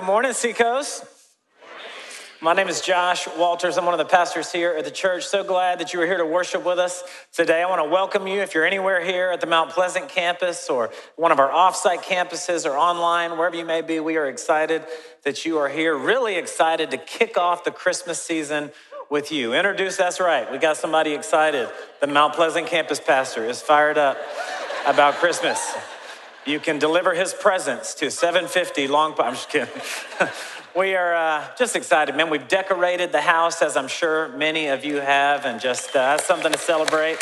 Good morning, Seacoast. My name is Josh Walters. I'm one of the pastors here at the church. So glad that you are here to worship with us today. I want to welcome you if you're anywhere here at the Mount Pleasant campus or one of our offsite campuses or online, wherever you may be. We are excited that you are here. Really excited to kick off the Christmas season with you. Introduce, that's right. We got somebody excited. The Mount Pleasant campus pastor is fired up about Christmas. You can deliver his presence to 750 Long I'm just kidding. we are uh, just excited, man. We've decorated the house, as I'm sure many of you have, and just uh, something to celebrate.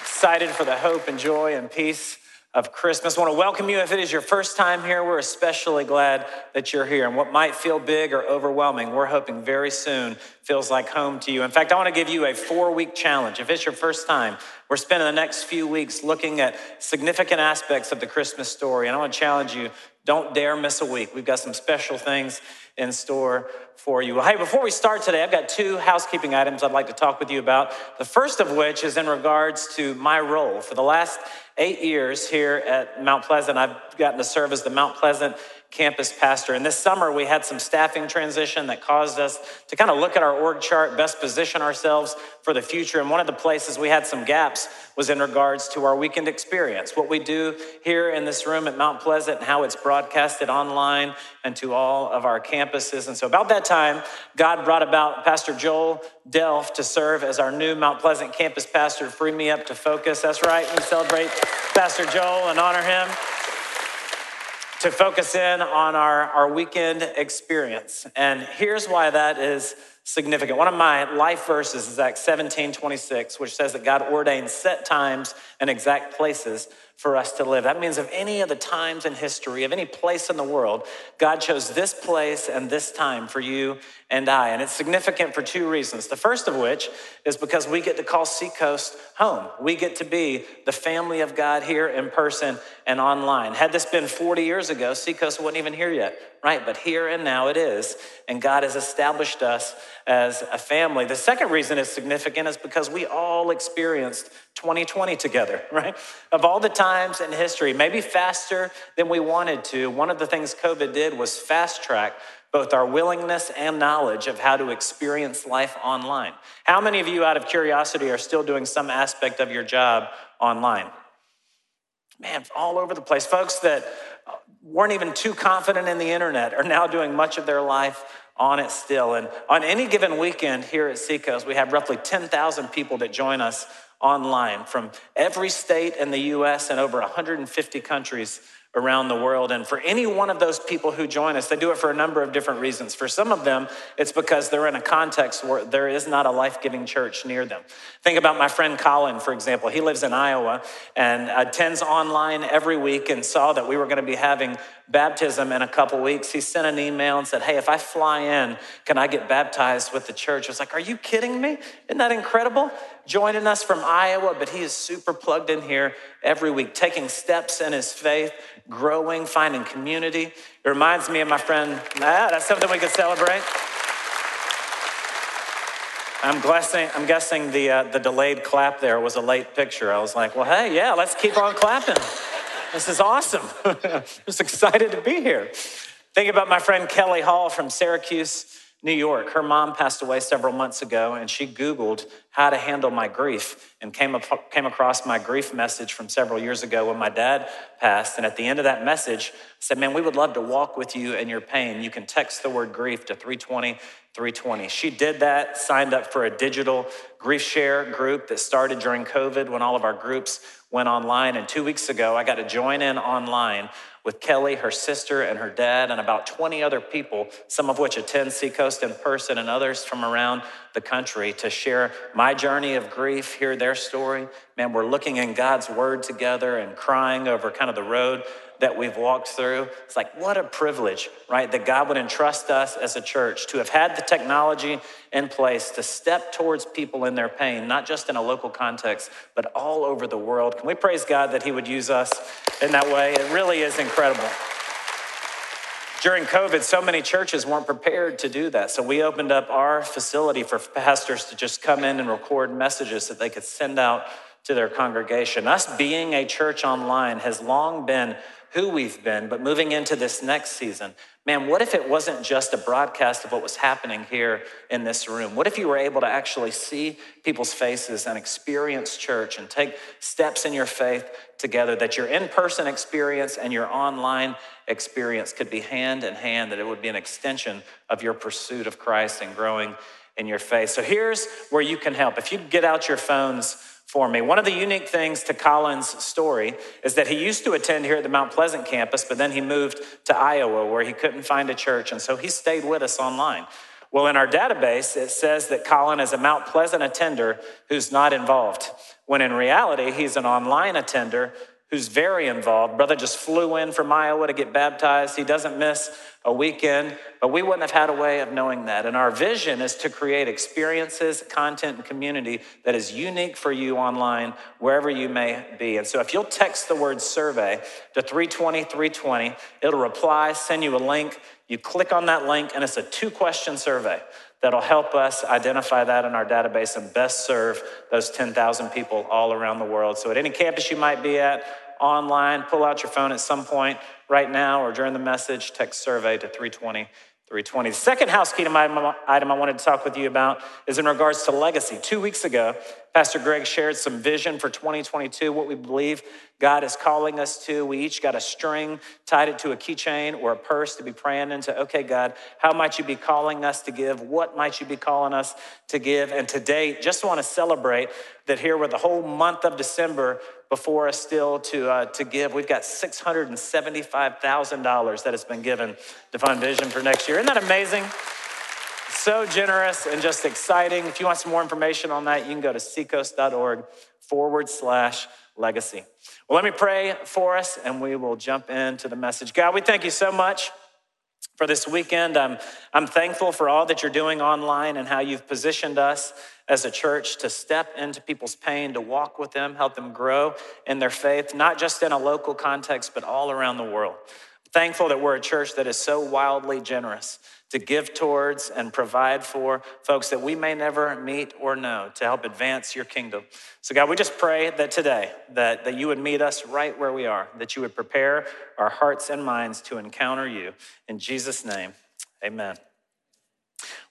Excited for the hope and joy and peace of Christmas. I want to welcome you. If it is your first time here, we're especially glad that you're here. And what might feel big or overwhelming, we're hoping very soon feels like home to you. In fact, I want to give you a four week challenge. If it's your first time, we're spending the next few weeks looking at significant aspects of the Christmas story. And I want to challenge you don't dare miss a week. We've got some special things in store for you. Hey, before we start today, I've got two housekeeping items I'd like to talk with you about. The first of which is in regards to my role. For the last eight years here at Mount Pleasant, I've gotten to serve as the Mount Pleasant campus pastor. And this summer, we had some staffing transition that caused us to kind of look at our org chart, best position ourselves for the future. And one of the places we had some gaps was in regards to our weekend experience, what we do here in this room at Mount Pleasant and how it's broadcasted online and to all of our campuses. And so, about that time, God brought about Pastor Joel Delf to serve as our new Mount Pleasant campus pastor, free me up to focus. That's right. We celebrate Pastor Joel and honor him to focus in on our, our weekend experience. And here's why that is significant. One of my life verses is Acts 17 26, which says that God ordains set times and exact places for us to live. That means of any of the times in history, of any place in the world, God chose this place and this time for you and I. And it's significant for two reasons. The first of which is because we get to call Seacoast home. We get to be the family of God here in person and online. Had this been 40 years ago, Seacoast wasn't even here yet, right? But here and now it is. And God has established us as a family. The second reason it's significant is because we all experienced 2020 together, right? Of all the times in history, maybe faster than we wanted to, one of the things COVID did was fast track both our willingness and knowledge of how to experience life online. How many of you, out of curiosity, are still doing some aspect of your job online? Man, all over the place. Folks that weren't even too confident in the internet are now doing much of their life on it still. And on any given weekend here at Seacoast, we have roughly 10,000 people that join us online from every state in the US and over 150 countries around the world. And for any one of those people who join us, they do it for a number of different reasons. For some of them, it's because they're in a context where there is not a life giving church near them. Think about my friend Colin, for example. He lives in Iowa and attends online every week and saw that we were going to be having baptism in a couple weeks. He sent an email and said, Hey, if I fly in, can I get baptized with the church? I was like, Are you kidding me? Isn't that incredible? Joining us from Iowa, but he is super plugged in here every week, taking steps in his faith, growing, finding community. It reminds me of my friend, ah, that's something we could celebrate. I'm guessing, I'm guessing the, uh, the delayed clap there was a late picture. I was like, well, hey, yeah, let's keep on clapping. This is awesome. I'm just excited to be here. Think about my friend Kelly Hall from Syracuse, New York. Her mom passed away several months ago, and she Googled how to handle my grief and came, up, came across my grief message from several years ago when my dad passed. And at the end of that message, said, Man, we would love to walk with you in your pain. You can text the word grief to 320 320. She did that, signed up for a digital grief share group that started during COVID when all of our groups went online. And two weeks ago, I got to join in online with Kelly, her sister, and her dad, and about 20 other people, some of which attend Seacoast in person and others from around the country to share my journey of grief, hear their story. Man, we're looking in God's word together and crying over kind of the road that we've walked through. It's like, what a privilege, right? That God would entrust us as a church to have had the technology in place to step towards people in their pain, not just in a local context, but all over the world. Can we praise God that He would use us in that way? It really is incredible. During COVID, so many churches weren't prepared to do that. So we opened up our facility for pastors to just come in and record messages that they could send out to their congregation. Us being a church online has long been who we've been, but moving into this next season, man, what if it wasn't just a broadcast of what was happening here in this room? What if you were able to actually see people's faces and experience church and take steps in your faith together, that your in person experience and your online experience could be hand in hand, that it would be an extension of your pursuit of Christ and growing in your faith? So here's where you can help. If you get out your phones, for me. One of the unique things to Colin's story is that he used to attend here at the Mount Pleasant campus, but then he moved to Iowa where he couldn't find a church, and so he stayed with us online. Well, in our database, it says that Colin is a Mount Pleasant attender who's not involved, when in reality, he's an online attender who's very involved. Brother just flew in from Iowa to get baptized. He doesn't miss a weekend, but we wouldn't have had a way of knowing that. And our vision is to create experiences, content, and community that is unique for you online, wherever you may be. And so if you'll text the word survey to 320 320, it'll reply, send you a link. You click on that link, and it's a two question survey that'll help us identify that in our database and best serve those 10,000 people all around the world. So, at any campus you might be at, online, pull out your phone at some point right now or during the message, text survey to 320 320. The second housekeeping item I wanted to talk with you about is in regards to legacy. Two weeks ago, Pastor Greg shared some vision for 2022, what we believe God is calling us to. We each got a string, tied it to a keychain or a purse to be praying into, okay, God, how might you be calling us to give? What might you be calling us to give? And today, just want to celebrate that here with the whole month of December before us still to, uh, to give. We've got $675,000 that has been given to Fund Vision for next year. Isn't that amazing? So generous and just exciting. If you want some more information on that, you can go to seacoast.org forward slash legacy. Well, let me pray for us and we will jump into the message. God, we thank you so much for this weekend. I'm, I'm thankful for all that you're doing online and how you've positioned us as a church to step into people's pain, to walk with them, help them grow in their faith, not just in a local context, but all around the world. Thankful that we're a church that is so wildly generous to give towards and provide for folks that we may never meet or know to help advance your kingdom. So God, we just pray that today that, that you would meet us right where we are, that you would prepare our hearts and minds to encounter you. In Jesus' name, amen.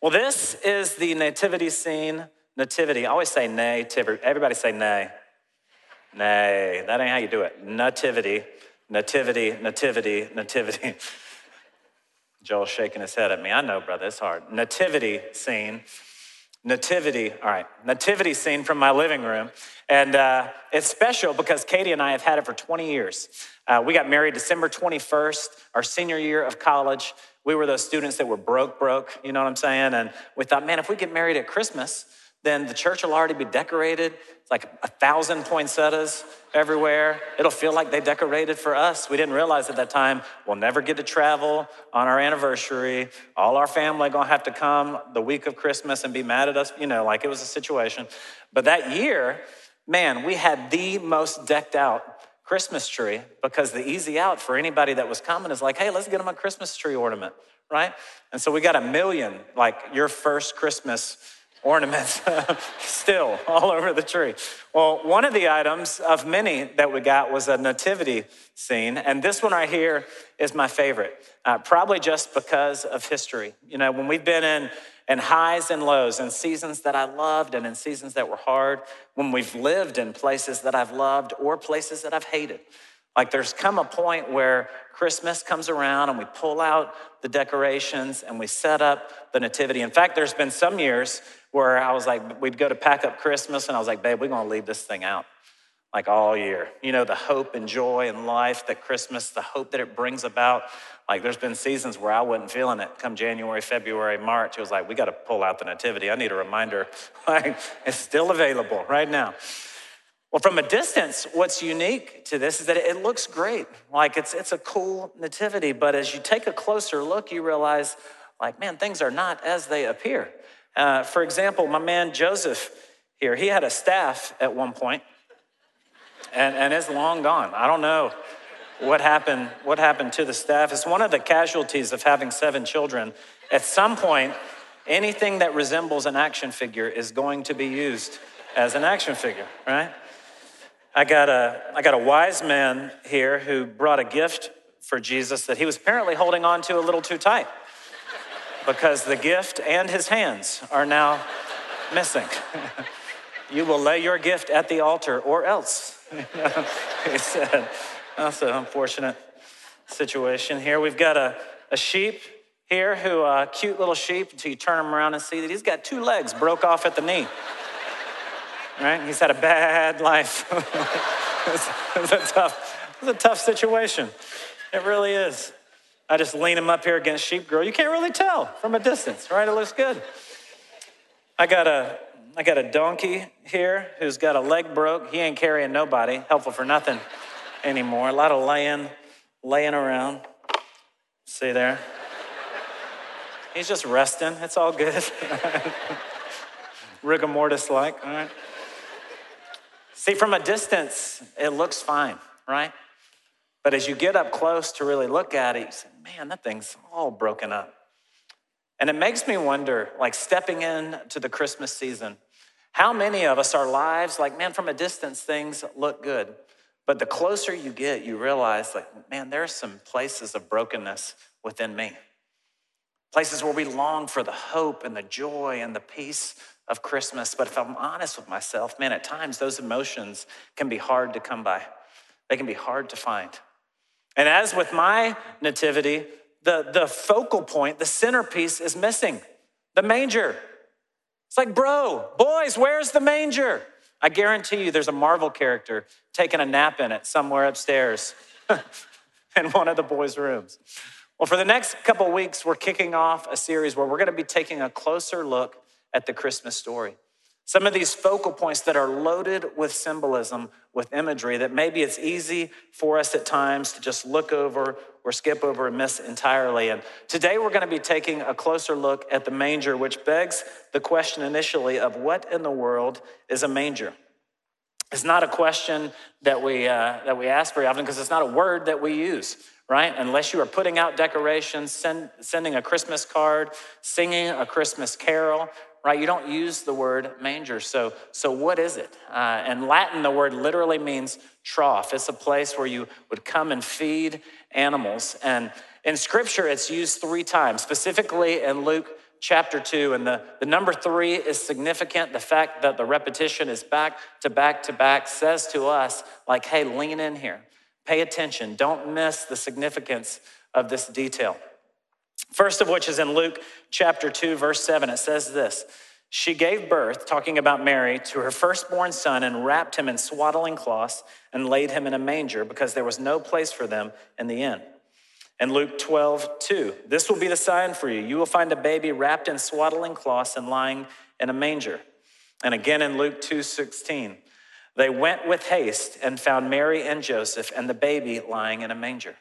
Well, this is the nativity scene Nativity. I always say nay. Everybody say nay. Nay. That ain't how you do it. Nativity. Nativity. Nativity. Nativity. Joel's shaking his head at me. I know, brother, it's hard. Nativity scene. Nativity, all right, nativity scene from my living room. And uh, it's special because Katie and I have had it for 20 years. Uh, we got married December 21st, our senior year of college. We were those students that were broke, broke, you know what I'm saying? And we thought, man, if we get married at Christmas, then the church will already be decorated. It's like a thousand poinsettias everywhere. It'll feel like they decorated for us. We didn't realize at that time we'll never get to travel on our anniversary. All our family gonna have to come the week of Christmas and be mad at us, you know, like it was a situation. But that year, man, we had the most decked out Christmas tree because the easy out for anybody that was coming is like, hey, let's get them a Christmas tree ornament, right? And so we got a million, like your first Christmas ornaments still all over the tree. Well, one of the items of many that we got was a nativity scene. And this one right here is my favorite, uh, probably just because of history. You know, when we've been in, in highs and lows, in seasons that I loved and in seasons that were hard, when we've lived in places that I've loved or places that I've hated. Like there's come a point where Christmas comes around and we pull out the decorations and we set up the nativity. In fact, there's been some years where I was like, we'd go to pack up Christmas, and I was like, babe, we're gonna leave this thing out like all year. You know, the hope and joy and life that Christmas, the hope that it brings about. Like there's been seasons where I wasn't feeling it. Come January, February, March, it was like, we gotta pull out the nativity. I need a reminder. Like it's still available right now. Well, from a distance, what's unique to this is that it looks great. Like it's it's a cool nativity, but as you take a closer look, you realize, like, man, things are not as they appear. Uh, for example, my man Joseph here, he had a staff at one point, and, and it's long gone. I don't know what happened, what happened to the staff. It's one of the casualties of having seven children. At some point, anything that resembles an action figure is going to be used as an action figure, right? I got a I got a wise man here who brought a gift for Jesus that he was apparently holding on to a little too tight because the gift and his hands are now missing. you will lay your gift at the altar or else. he said, that's an unfortunate situation here. We've got a, a sheep here who, a uh, cute little sheep, until you turn him around and see that he's got two legs broke off at the knee. Right? He's had a bad life. it's, it's, a tough, it's a tough situation. It really is. I just lean him up here against sheep girl. You can't really tell from a distance, right? It looks good. I got a I got a donkey here who's got a leg broke. He ain't carrying nobody, helpful for nothing anymore. A lot of laying, laying around. See there? He's just resting. It's all good. Rigor mortis like, all right? See, from a distance, it looks fine, right? But as you get up close to really look at it, you say, man, that thing's all broken up. And it makes me wonder, like stepping into the Christmas season, how many of us, our lives, like, man, from a distance, things look good. But the closer you get, you realize, like, man, there are some places of brokenness within me. Places where we long for the hope and the joy and the peace of Christmas. But if I'm honest with myself, man, at times those emotions can be hard to come by, they can be hard to find. And as with my nativity, the, the focal point, the centerpiece is missing the manger. It's like, bro, boys, where's the manger? I guarantee you there's a Marvel character taking a nap in it somewhere upstairs in one of the boys' rooms. Well, for the next couple weeks, we're kicking off a series where we're going to be taking a closer look at the Christmas story. Some of these focal points that are loaded with symbolism, with imagery, that maybe it's easy for us at times to just look over or skip over and miss entirely. And today we're going to be taking a closer look at the manger, which begs the question initially of what in the world is a manger? It's not a question that we, uh, that we ask very often because it's not a word that we use, right? Unless you are putting out decorations, send, sending a Christmas card, singing a Christmas carol, right? You don't use the word manger. So, so what is it? Uh, in Latin, the word literally means trough. It's a place where you would come and feed animals. And in scripture, it's used three times, specifically in Luke chapter 2. And the, the number three is significant. The fact that the repetition is back to back to back says to us, like, hey, lean in here, pay attention, don't miss the significance of this detail. First of which is in Luke chapter 2, verse 7. It says this She gave birth, talking about Mary, to her firstborn son and wrapped him in swaddling cloths and laid him in a manger because there was no place for them in the inn. And Luke 12, 2. This will be the sign for you. You will find a baby wrapped in swaddling cloths and lying in a manger. And again in Luke 2, 16. They went with haste and found Mary and Joseph and the baby lying in a manger.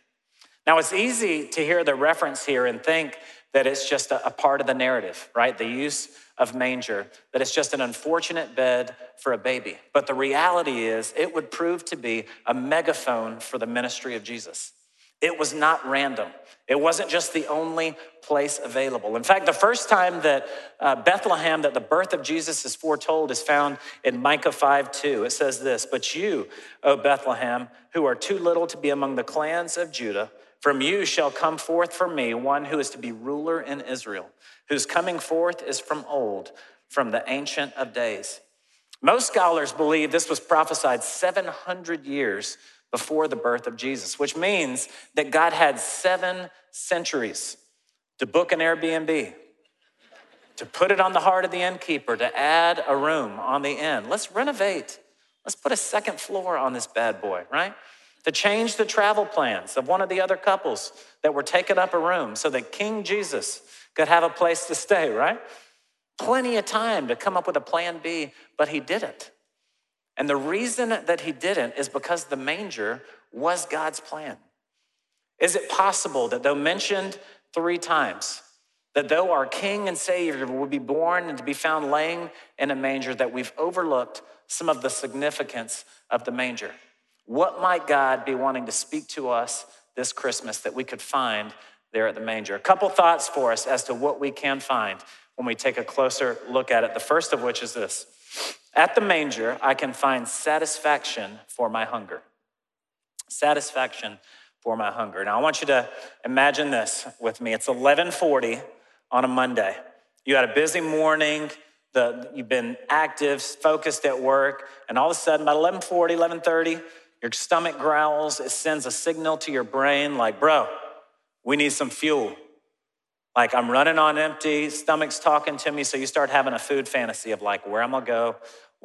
Now, it's easy to hear the reference here and think that it's just a, part of the narrative, right? The use of manger, that it's just an unfortunate bed for a baby. But the reality is, it would prove to be a megaphone for the ministry of Jesus. It was not random. It wasn't just the only place available. In fact, the first time that uh, Bethlehem, that the birth of Jesus is foretold, is found in Micah 5 2. It says this But you, O Bethlehem, who are too little to be among the clans of Judah, from you shall come forth for me one who is to be ruler in Israel, whose coming forth is from old, from the Ancient of Days. Most scholars believe this was prophesied 700 years before the birth of Jesus, which means that God had seven centuries to book an Airbnb, to put it on the heart of the innkeeper, to add a room on the inn. Let's renovate. Let's put a second floor on this bad boy, right? to change the travel plans of one of the other couples that were taking up a room so that King Jesus could have a place to stay, right? Plenty of time to come up with a plan B, but he didn't. And the reason that he didn't is because the manger was God's plan. Is it possible that though mentioned three times, that though our King and Savior would be born and to be found laying in a manger, that we've overlooked some of the significance of the manger? What might God be wanting to speak to us this Christmas that we could find there at the manger? A couple thoughts for us as to what we can find when we take a closer look at it. The first of which is this At the manger, I can find satisfaction for my hunger. Satisfaction for my hunger. Now, I want you to imagine this with me. It's 1140 on a Monday. You had a busy morning, the, you've been active, focused at work, and all of a sudden, about 1140, 1130, your stomach growls. It sends a signal to your brain like, bro, we need some fuel. Like, I'm running on empty, stomach's talking to me. So you start having a food fantasy of like, where am I go?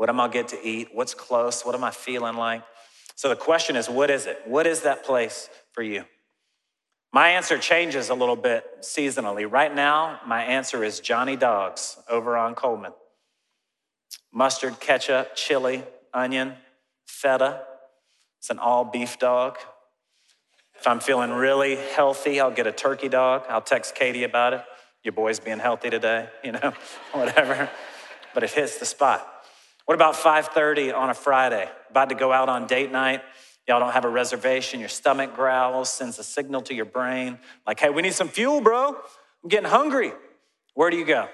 What am I get to eat? What's close? What am I feeling like? So the question is, what is it? What is that place for you? My answer changes a little bit seasonally. Right now, my answer is Johnny Dogs over on Coleman. Mustard, ketchup, chili, onion, feta. It's an all beef dog. If I'm feeling really healthy, I'll get a turkey dog. I'll text Katie about it. Your boy's being healthy today, you know, whatever. But it hits the spot. What about 5:30 on a Friday? About to go out on date night. Y'all don't have a reservation. Your stomach growls, sends a signal to your brain like, "Hey, we need some fuel, bro. I'm getting hungry." Where do you go?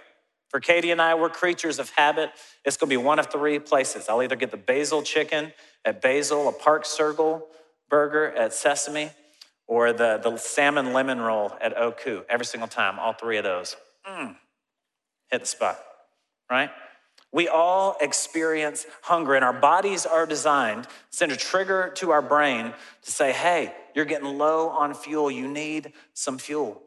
For Katie and I, we're creatures of habit. It's gonna be one of three places. I'll either get the basil chicken at Basil, a Park Circle burger at Sesame, or the, the salmon lemon roll at Oku every single time, all three of those. Mm, hit the spot, right? We all experience hunger, and our bodies are designed to send a trigger to our brain to say, hey, you're getting low on fuel. You need some fuel.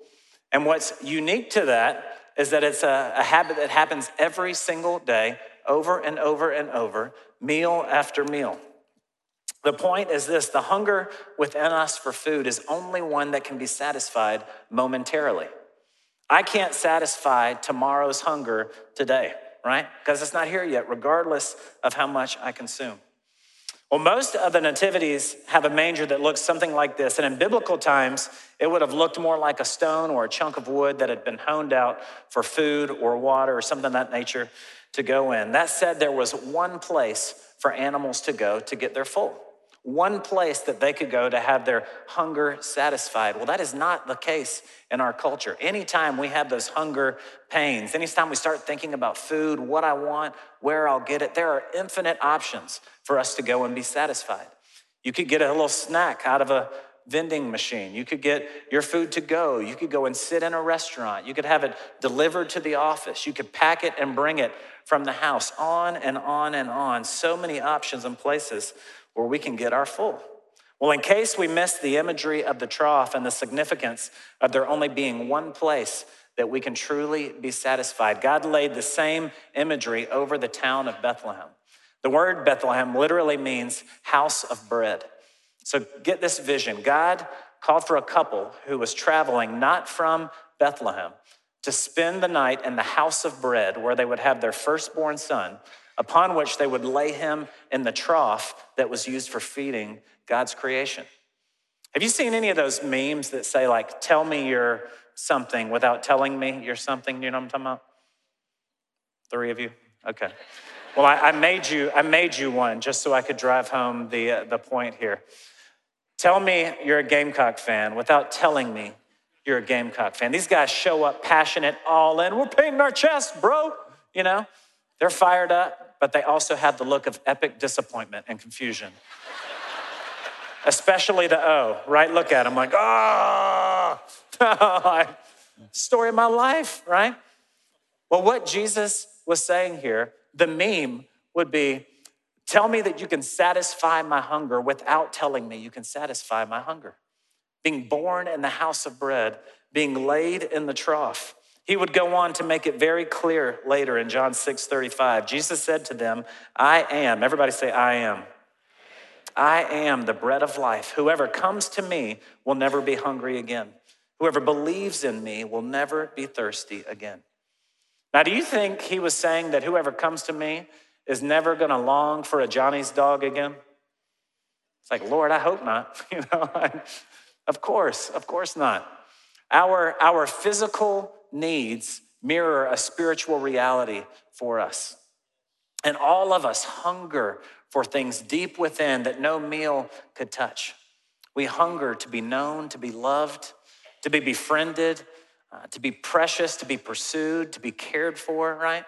And what's unique to that is that it's a, a habit that happens every single day, over and over and over, meal after meal. The point is this the hunger within us for food is only one that can be satisfied momentarily. I can't satisfy tomorrow's hunger today, right? Because it's not here yet, regardless of how much I consume. Well, most of the nativities have a manger that looks something like this. And in biblical times, it would have looked more like a stone or a chunk of wood that had been honed out for food or water or something of that nature to go in. That said, there was one place for animals to go to get their full one place that they could go to have their hunger satisfied. Well, that is not the case in our culture. Anytime we have those hunger pains, anytime we start thinking about food, what I want, where I'll get it, there are infinite options for us to go and be satisfied. You could get a little snack out of a vending machine. You could get your food to go. You could go and sit in a restaurant. You could have it delivered to the office. You could pack it and bring it from the house. On and on and on. So many options and places where we can get our full. Well, in case we miss the imagery of the trough and the significance of there only being one place that we can truly be satisfied, God laid the same imagery over the town of Bethlehem. The word Bethlehem literally means house of bread. So get this vision God called for a couple who was traveling not from Bethlehem to spend the night in the house of bread where they would have their firstborn son upon which they would lay him in the trough that was used for feeding God's creation. Have you seen any of those memes that say, like, tell me you're something without telling me you're something? You know what I'm talking about? Three of you? Okay. Well, I, I made you, I made you one just so I could drive home the, uh, the point here. Tell me you're a Gamecock fan without telling me you're a Gamecock fan. These guys show up passionate, all in. We're painting our chest, bro. You know, they're fired up but they also have the look of epic disappointment and confusion. Especially the O, right? Look at him like, oh, story of my life, right? Well, what Jesus was saying here, the meme would be tell me that you can satisfy my hunger without telling me you can satisfy my hunger. Being born in the house of bread, being laid in the trough, he would go on to make it very clear later in John 6 35. Jesus said to them, I am, everybody say, I am. I am the bread of life. Whoever comes to me will never be hungry again. Whoever believes in me will never be thirsty again. Now, do you think he was saying that whoever comes to me is never going to long for a Johnny's dog again? It's like, Lord, I hope not. You know, of course, of course not. Our, our physical needs mirror a spiritual reality for us. And all of us hunger for things deep within that no meal could touch. We hunger to be known, to be loved, to be befriended, uh, to be precious, to be pursued, to be cared for, right?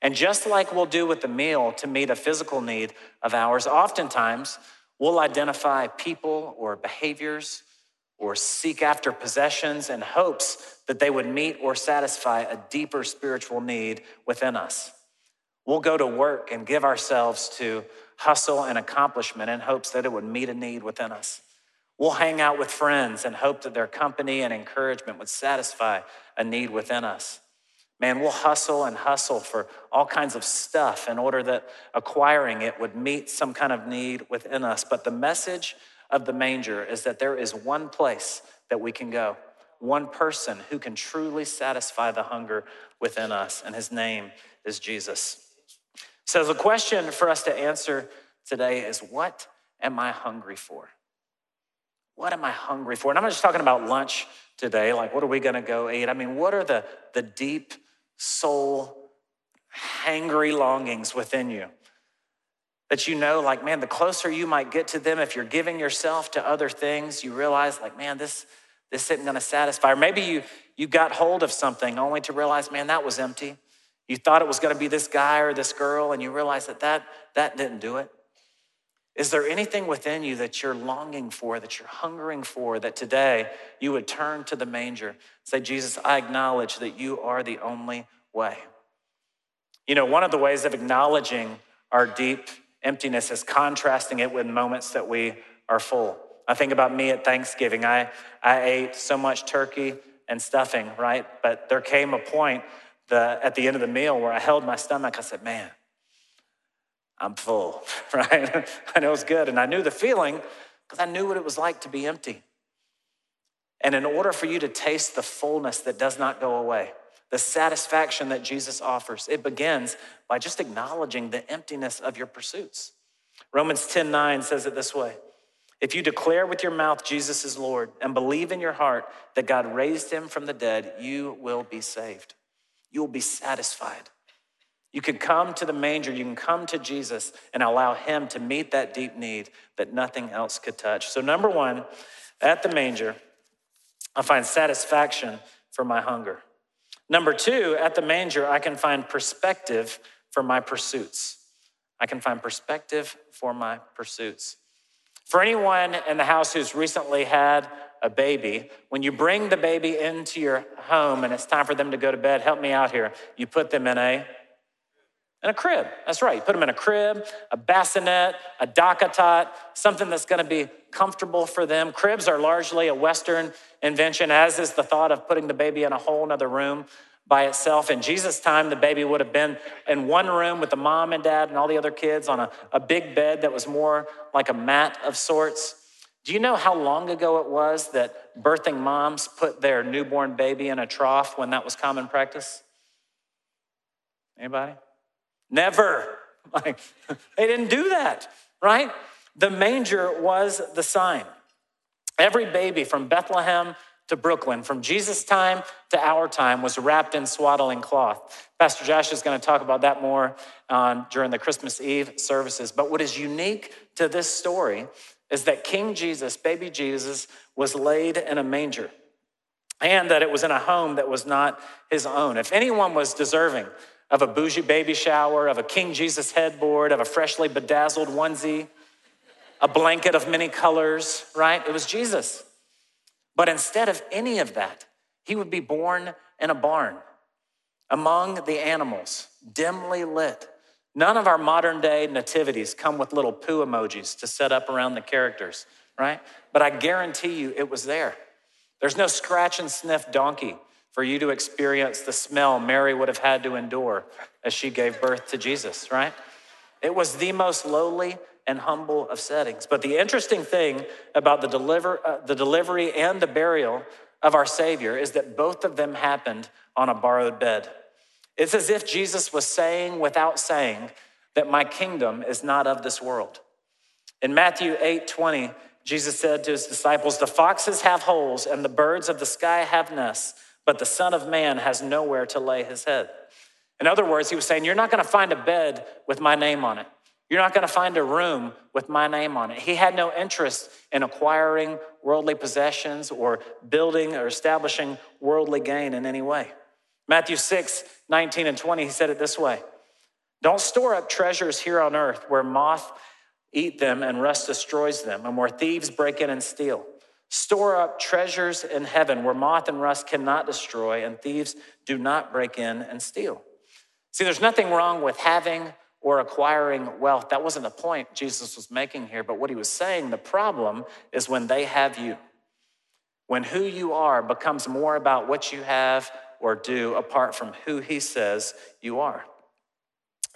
And just like we'll do with the meal to meet a physical need of ours, oftentimes we'll identify people or behaviors or seek after possessions in hopes that they would meet or satisfy a deeper spiritual need within us. We'll go to work and give ourselves to hustle and accomplishment in hopes that it would meet a need within us. We'll hang out with friends and hope that their company and encouragement would satisfy a need within us. Man, we'll hustle and hustle for all kinds of stuff in order that acquiring it would meet some kind of need within us. But the message of the manger is that there is one place that we can go, one person who can truly satisfy the hunger within us, and his name is Jesus. So, the question for us to answer today is what am I hungry for? What am I hungry for? And I'm not just talking about lunch today, like what are we gonna go eat? I mean, what are the, the deep soul, hangry longings within you. That you know, like, man, the closer you might get to them, if you're giving yourself to other things, you realize, like, man, this, this isn't gonna satisfy. Or maybe you, you got hold of something only to realize, man, that was empty. You thought it was gonna be this guy or this girl, and you realize that that, that didn't do it. Is there anything within you that you're longing for, that you're hungering for, that today you would turn to the manger? Say, Jesus, I acknowledge that you are the only way. You know, one of the ways of acknowledging our deep emptiness is contrasting it with moments that we are full. I think about me at Thanksgiving. I, I ate so much turkey and stuffing, right? But there came a point the, at the end of the meal where I held my stomach. I said, man, I'm full, right? and it was good. And I knew the feeling because I knew what it was like to be empty. And in order for you to taste the fullness that does not go away, the satisfaction that Jesus offers, it begins by just acknowledging the emptiness of your pursuits. Romans 10 9 says it this way If you declare with your mouth Jesus is Lord and believe in your heart that God raised him from the dead, you will be saved. You will be satisfied. You can come to the manger, you can come to Jesus and allow Him to meet that deep need that nothing else could touch. So, number one, at the manger, I find satisfaction for my hunger. Number two, at the manger, I can find perspective for my pursuits. I can find perspective for my pursuits. For anyone in the house who's recently had a baby, when you bring the baby into your home and it's time for them to go to bed, help me out here. You put them in a in a crib. That's right. You put them in a crib, a bassinet, a DockATot, something that's going to be comfortable for them. Cribs are largely a Western invention, as is the thought of putting the baby in a whole other room by itself. In Jesus' time, the baby would have been in one room with the mom and dad and all the other kids on a, a big bed that was more like a mat of sorts. Do you know how long ago it was that birthing moms put their newborn baby in a trough when that was common practice? Anybody? Never. Like, they didn't do that, right? The manger was the sign. Every baby from Bethlehem to Brooklyn, from Jesus' time to our time, was wrapped in swaddling cloth. Pastor Josh is going to talk about that more um, during the Christmas Eve services. But what is unique to this story is that King Jesus, baby Jesus, was laid in a manger and that it was in a home that was not his own. If anyone was deserving of a bougie baby shower, of a King Jesus headboard, of a freshly bedazzled onesie, a blanket of many colors, right? It was Jesus. But instead of any of that, he would be born in a barn among the animals, dimly lit. None of our modern day nativities come with little poo emojis to set up around the characters, right? But I guarantee you it was there. There's no scratch and sniff donkey for you to experience the smell Mary would have had to endure as she gave birth to Jesus, right? It was the most lowly and humble of settings. But the interesting thing about the, deliver, uh, the delivery and the burial of our Savior is that both of them happened on a borrowed bed. It's as if Jesus was saying without saying that my kingdom is not of this world. In Matthew 8 20, Jesus said to his disciples, The foxes have holes and the birds of the sky have nests but the Son of Man has nowhere to lay his head. In other words, he was saying, You're not going to find a bed with my name on it. You're not going to find a room with my name on it. He had no interest in acquiring worldly possessions or building or establishing worldly gain in any way. Matthew 6, 19 and 20, he said it this way Don't store up treasures here on earth where moth eat them and rust destroys them, and where thieves break in and steal. Store up treasures in heaven where moth and rust cannot destroy, and thieves do not break in and steal. See, there's nothing wrong with having or acquiring wealth. That wasn't the point Jesus was making here, but what he was saying, the problem is when they have you. When who you are becomes more about what you have or do apart from who he says you are.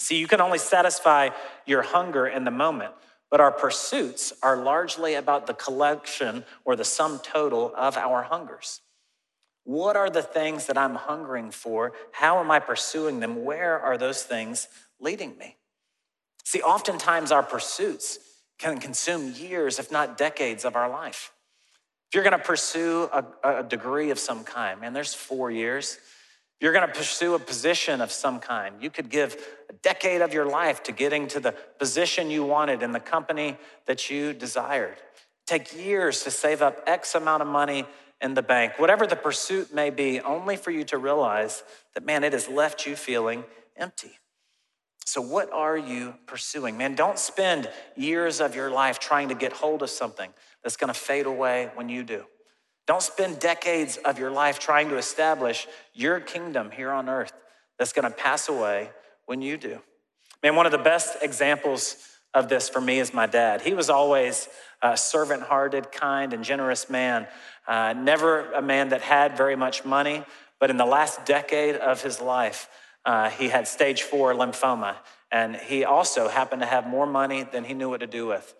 See, you can only satisfy your hunger in the moment, but our pursuits are largely about the collection or the sum total of our hungers. What are the things that I'm hungering for? How am I pursuing them? Where are those things leading me? See, oftentimes our pursuits can consume years, if not decades, of our life. If you're gonna pursue a, a degree of some kind, man, there's four years. If you're gonna pursue a position of some kind, you could give a decade of your life to getting to the position you wanted in the company that you desired. Take years to save up X amount of money in the bank, whatever the pursuit may be, only for you to realize that, man, it has left you feeling empty. So, what are you pursuing? Man, don't spend years of your life trying to get hold of something that's gonna fade away when you do. Don't spend decades of your life trying to establish your kingdom here on earth that's gonna pass away when you do. Man, one of the best examples of this for me is my dad. He was always a servant hearted, kind, and generous man. Uh, never a man that had very much money, but in the last decade of his life, uh, he had stage four lymphoma, and he also happened to have more money than he knew what to do with.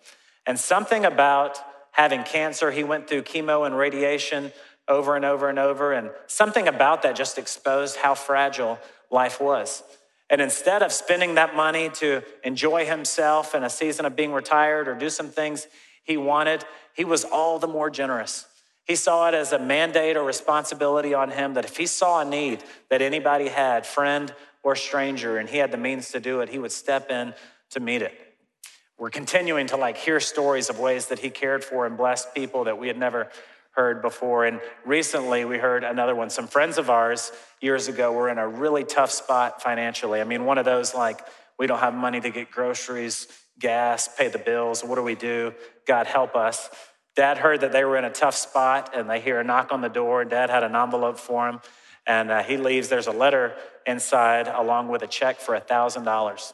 And something about having cancer, he went through chemo and radiation over and over and over, and something about that just exposed how fragile life was. And instead of spending that money to enjoy himself in a season of being retired or do some things he wanted, he was all the more generous. He saw it as a mandate or responsibility on him that if he saw a need that anybody had, friend or stranger, and he had the means to do it, he would step in to meet it. We're continuing to like hear stories of ways that he cared for and blessed people that we had never heard before. And recently we heard another one. Some friends of ours years ago were in a really tough spot financially. I mean, one of those like, we don't have money to get groceries, gas, pay the bills. What do we do? God help us. Dad heard that they were in a tough spot and they hear a knock on the door. Dad had an envelope for him and uh, he leaves. There's a letter inside along with a check for a $1,000.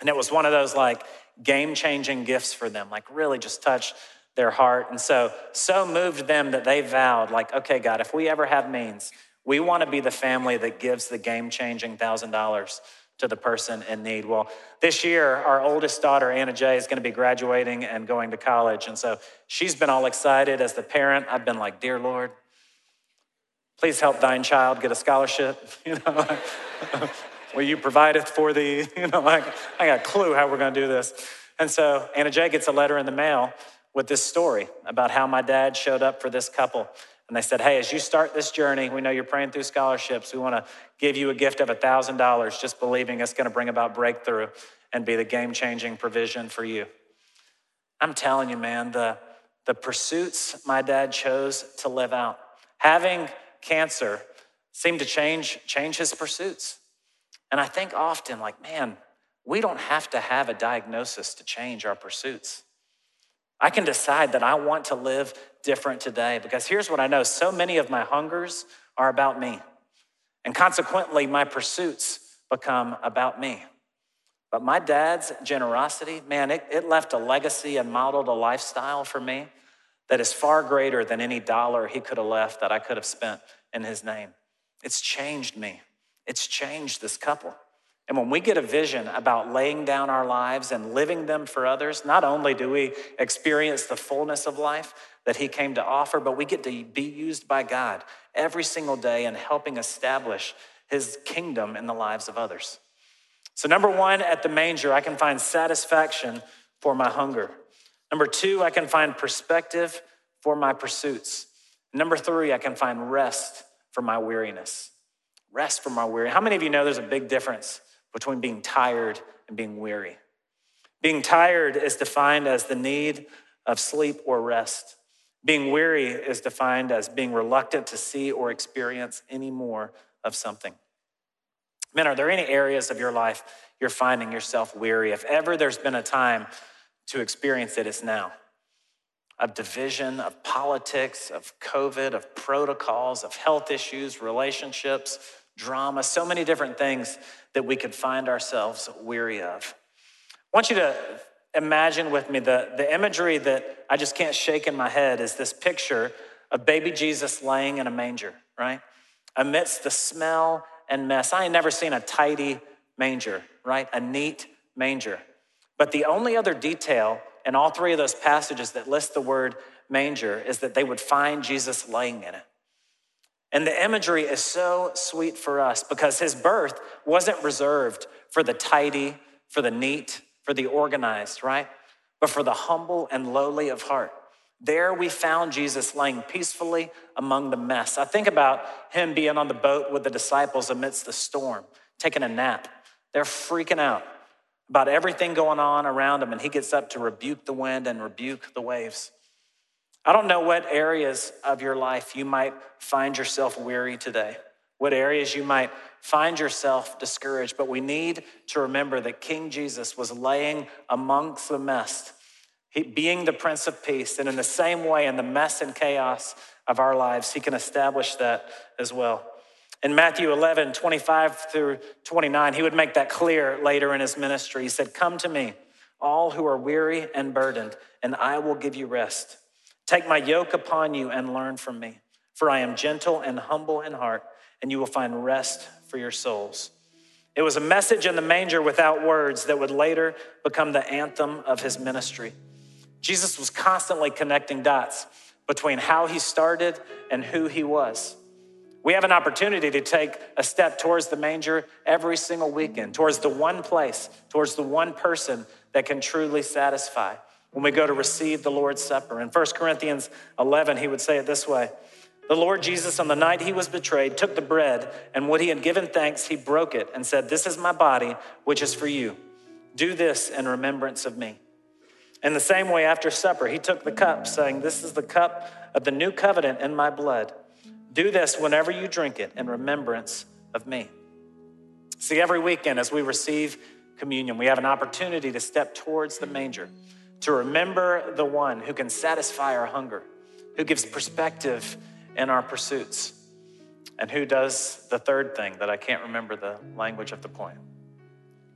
And it was one of those like game changing gifts for them, like really just touched their heart. And so, so moved them that they vowed, like, okay, God, if we ever have means, we want to be the family that gives the game changing $1,000 to the person in need. Well, this year, our oldest daughter, Anna Jay, is going to be graduating and going to college. And so she's been all excited. As the parent, I've been like, Dear Lord, please help thine child get a scholarship. You know, will you provide it for thee? You know, like, I got a clue how we're going to do this. And so Anna Jay gets a letter in the mail with this story about how my dad showed up for this couple. And they said, Hey, as you start this journey, we know you're praying through scholarships. We want to give you a gift of $1,000, just believing it's going to bring about breakthrough and be the game changing provision for you. I'm telling you, man, the, the pursuits my dad chose to live out, having cancer seemed to change, change his pursuits. And I think often, like, man, we don't have to have a diagnosis to change our pursuits. I can decide that I want to live different today because here's what I know so many of my hungers are about me. And consequently, my pursuits become about me. But my dad's generosity, man, it, it left a legacy and modeled a lifestyle for me that is far greater than any dollar he could have left that I could have spent in his name. It's changed me, it's changed this couple. And when we get a vision about laying down our lives and living them for others, not only do we experience the fullness of life that He came to offer, but we get to be used by God every single day in helping establish His kingdom in the lives of others. So, number one, at the manger, I can find satisfaction for my hunger. Number two, I can find perspective for my pursuits. Number three, I can find rest for my weariness. Rest from our weary. How many of you know there's a big difference between being tired and being weary. Being tired is defined as the need of sleep or rest. Being weary is defined as being reluctant to see or experience any more of something. Men, are there any areas of your life you're finding yourself weary? If ever there's been a time to experience it, it's now. Of division, of politics, of COVID, of protocols, of health issues, relationships, drama, so many different things that we could find ourselves weary of. I want you to imagine with me the, the imagery that I just can't shake in my head is this picture of baby Jesus laying in a manger, right? Amidst the smell and mess. I ain't never seen a tidy manger, right? A neat manger. But the only other detail in all three of those passages that list the word manger is that they would find Jesus laying in it. And the imagery is so sweet for us because his birth wasn't reserved for the tidy, for the neat, for the organized, right? But for the humble and lowly of heart. There we found Jesus laying peacefully among the mess. I think about him being on the boat with the disciples amidst the storm, taking a nap. They're freaking out about everything going on around him, and he gets up to rebuke the wind and rebuke the waves. I don't know what areas of your life you might find yourself weary today, what areas you might find yourself discouraged, but we need to remember that King Jesus was laying amongst the mess he, being the Prince of Peace. And in the same way, in the mess and chaos of our lives, He can establish that as well. In Matthew 11, 25 through 29, He would make that clear later in His ministry. He said, Come to me, all who are weary and burdened, and I will give you rest. Take my yoke upon you and learn from me, for I am gentle and humble in heart, and you will find rest for your souls. It was a message in the manger without words that would later become the anthem of his ministry. Jesus was constantly connecting dots between how he started and who he was. We have an opportunity to take a step towards the manger every single weekend, towards the one place, towards the one person that can truly satisfy when we go to receive the Lord's Supper. In 1 Corinthians 11, he would say it this way The Lord Jesus, on the night he was betrayed, took the bread, and when he had given thanks, he broke it and said, This is my body, which is for you. Do this in remembrance of me. In the same way, after supper, he took the cup, saying, This is the cup of the new covenant in my blood. Do this whenever you drink it in remembrance of me. See, every weekend as we receive communion, we have an opportunity to step towards the manger, to remember the one who can satisfy our hunger, who gives perspective in our pursuits, and who does the third thing that I can't remember the language of the point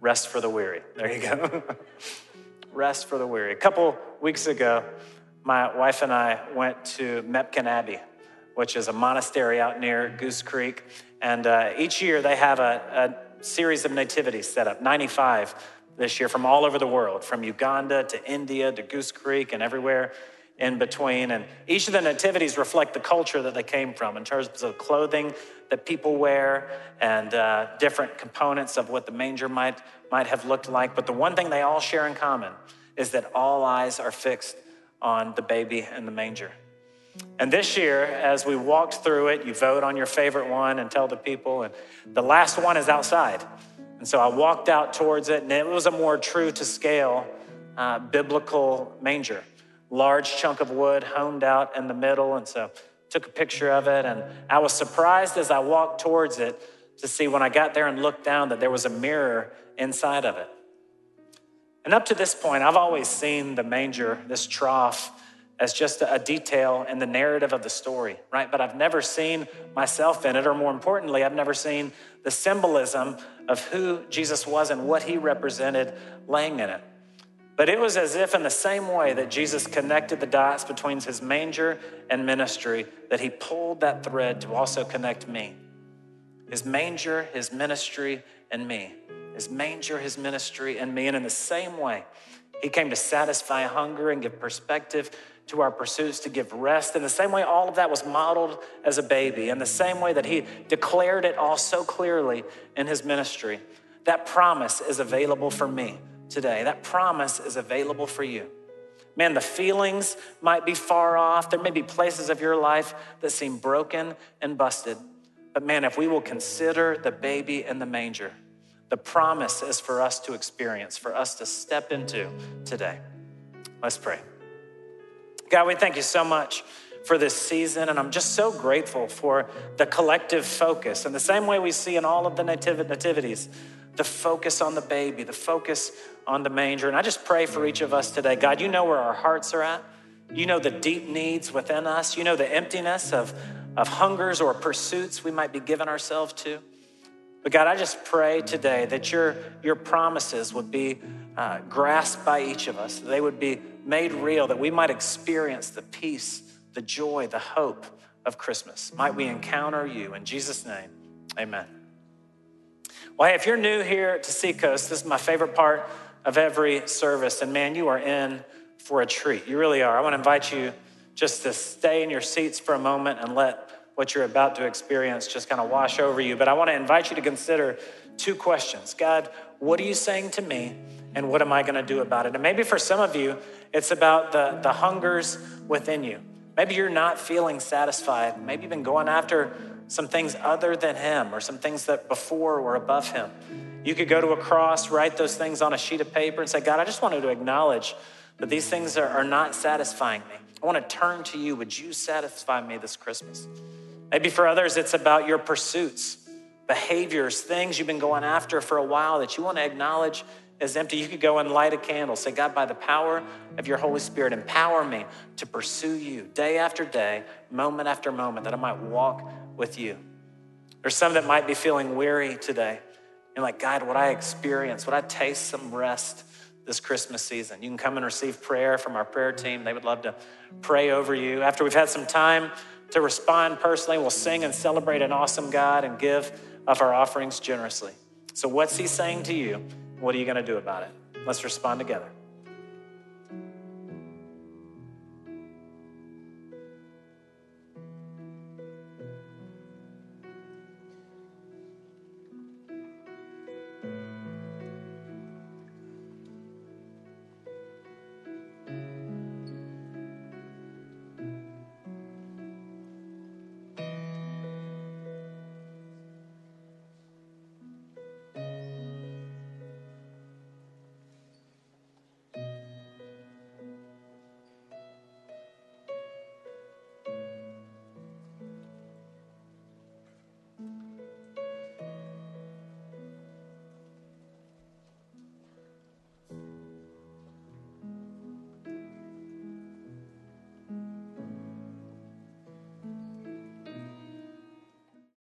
rest for the weary. There you go. rest for the weary. A couple weeks ago, my wife and I went to Mepkin Abbey, which is a monastery out near Goose Creek. And uh, each year they have a, a series of nativities set up, 95 this year from all over the world, from Uganda to India to Goose Creek and everywhere in between. And each of the nativities reflect the culture that they came from in terms of clothing that people wear and uh, different components of what the manger might, might have looked like. But the one thing they all share in common is that all eyes are fixed on the baby in the manger. And this year, as we walked through it, you vote on your favorite one and tell the people, and the last one is outside. And so I walked out towards it, and it was a more true to scale uh, biblical manger large chunk of wood honed out in the middle. And so took a picture of it. And I was surprised as I walked towards it to see when I got there and looked down that there was a mirror inside of it. And up to this point, I've always seen the manger, this trough, as just a detail in the narrative of the story, right? But I've never seen myself in it, or more importantly, I've never seen the symbolism of who Jesus was and what he represented laying in it. But it was as if, in the same way that Jesus connected the dots between his manger and ministry, that he pulled that thread to also connect me. His manger, his ministry, and me. His manger, his ministry, and me. And in the same way, he came to satisfy hunger and give perspective to our pursuits, to give rest. In the same way, all of that was modeled as a baby. In the same way that he declared it all so clearly in his ministry. That promise is available for me today. That promise is available for you. Man, the feelings might be far off. There may be places of your life that seem broken and busted. But man, if we will consider the baby in the manger, the promise is for us to experience, for us to step into today. Let's pray. God, we thank you so much for this season. And I'm just so grateful for the collective focus. And the same way we see in all of the nativ- nativities, the focus on the baby, the focus on the manger. And I just pray for each of us today. God, you know where our hearts are at. You know the deep needs within us. You know the emptiness of, of hungers or pursuits we might be giving ourselves to. But God, I just pray today that your, your promises would be uh, grasped by each of us, they would be made real, that we might experience the peace, the joy, the hope of Christmas. Might we encounter you in Jesus' name, amen. Well, hey, if you're new here to Seacoast, this is my favorite part of every service. And man, you are in for a treat. You really are. I want to invite you just to stay in your seats for a moment and let what you're about to experience just kind of wash over you. But I want to invite you to consider two questions God, what are you saying to me? And what am I going to do about it? And maybe for some of you, it's about the, the hungers within you. Maybe you're not feeling satisfied. Maybe you've been going after some things other than Him or some things that before were above Him. You could go to a cross, write those things on a sheet of paper, and say, God, I just wanted to acknowledge that these things are, are not satisfying me. I want to turn to you. Would you satisfy me this Christmas? Maybe for others, it's about your pursuits, behaviors, things you've been going after for a while that you want to acknowledge as empty. You could go and light a candle. Say, God, by the power of your Holy Spirit, empower me to pursue you day after day, moment after moment, that I might walk with you. There's some that might be feeling weary today. And like, God, would I experience, would I taste some rest this Christmas season? You can come and receive prayer from our prayer team. They would love to pray over you. After we've had some time to respond personally, we'll sing and celebrate an awesome God and give of our offerings generously. So, what's He saying to you? What are you going to do about it? Let's respond together.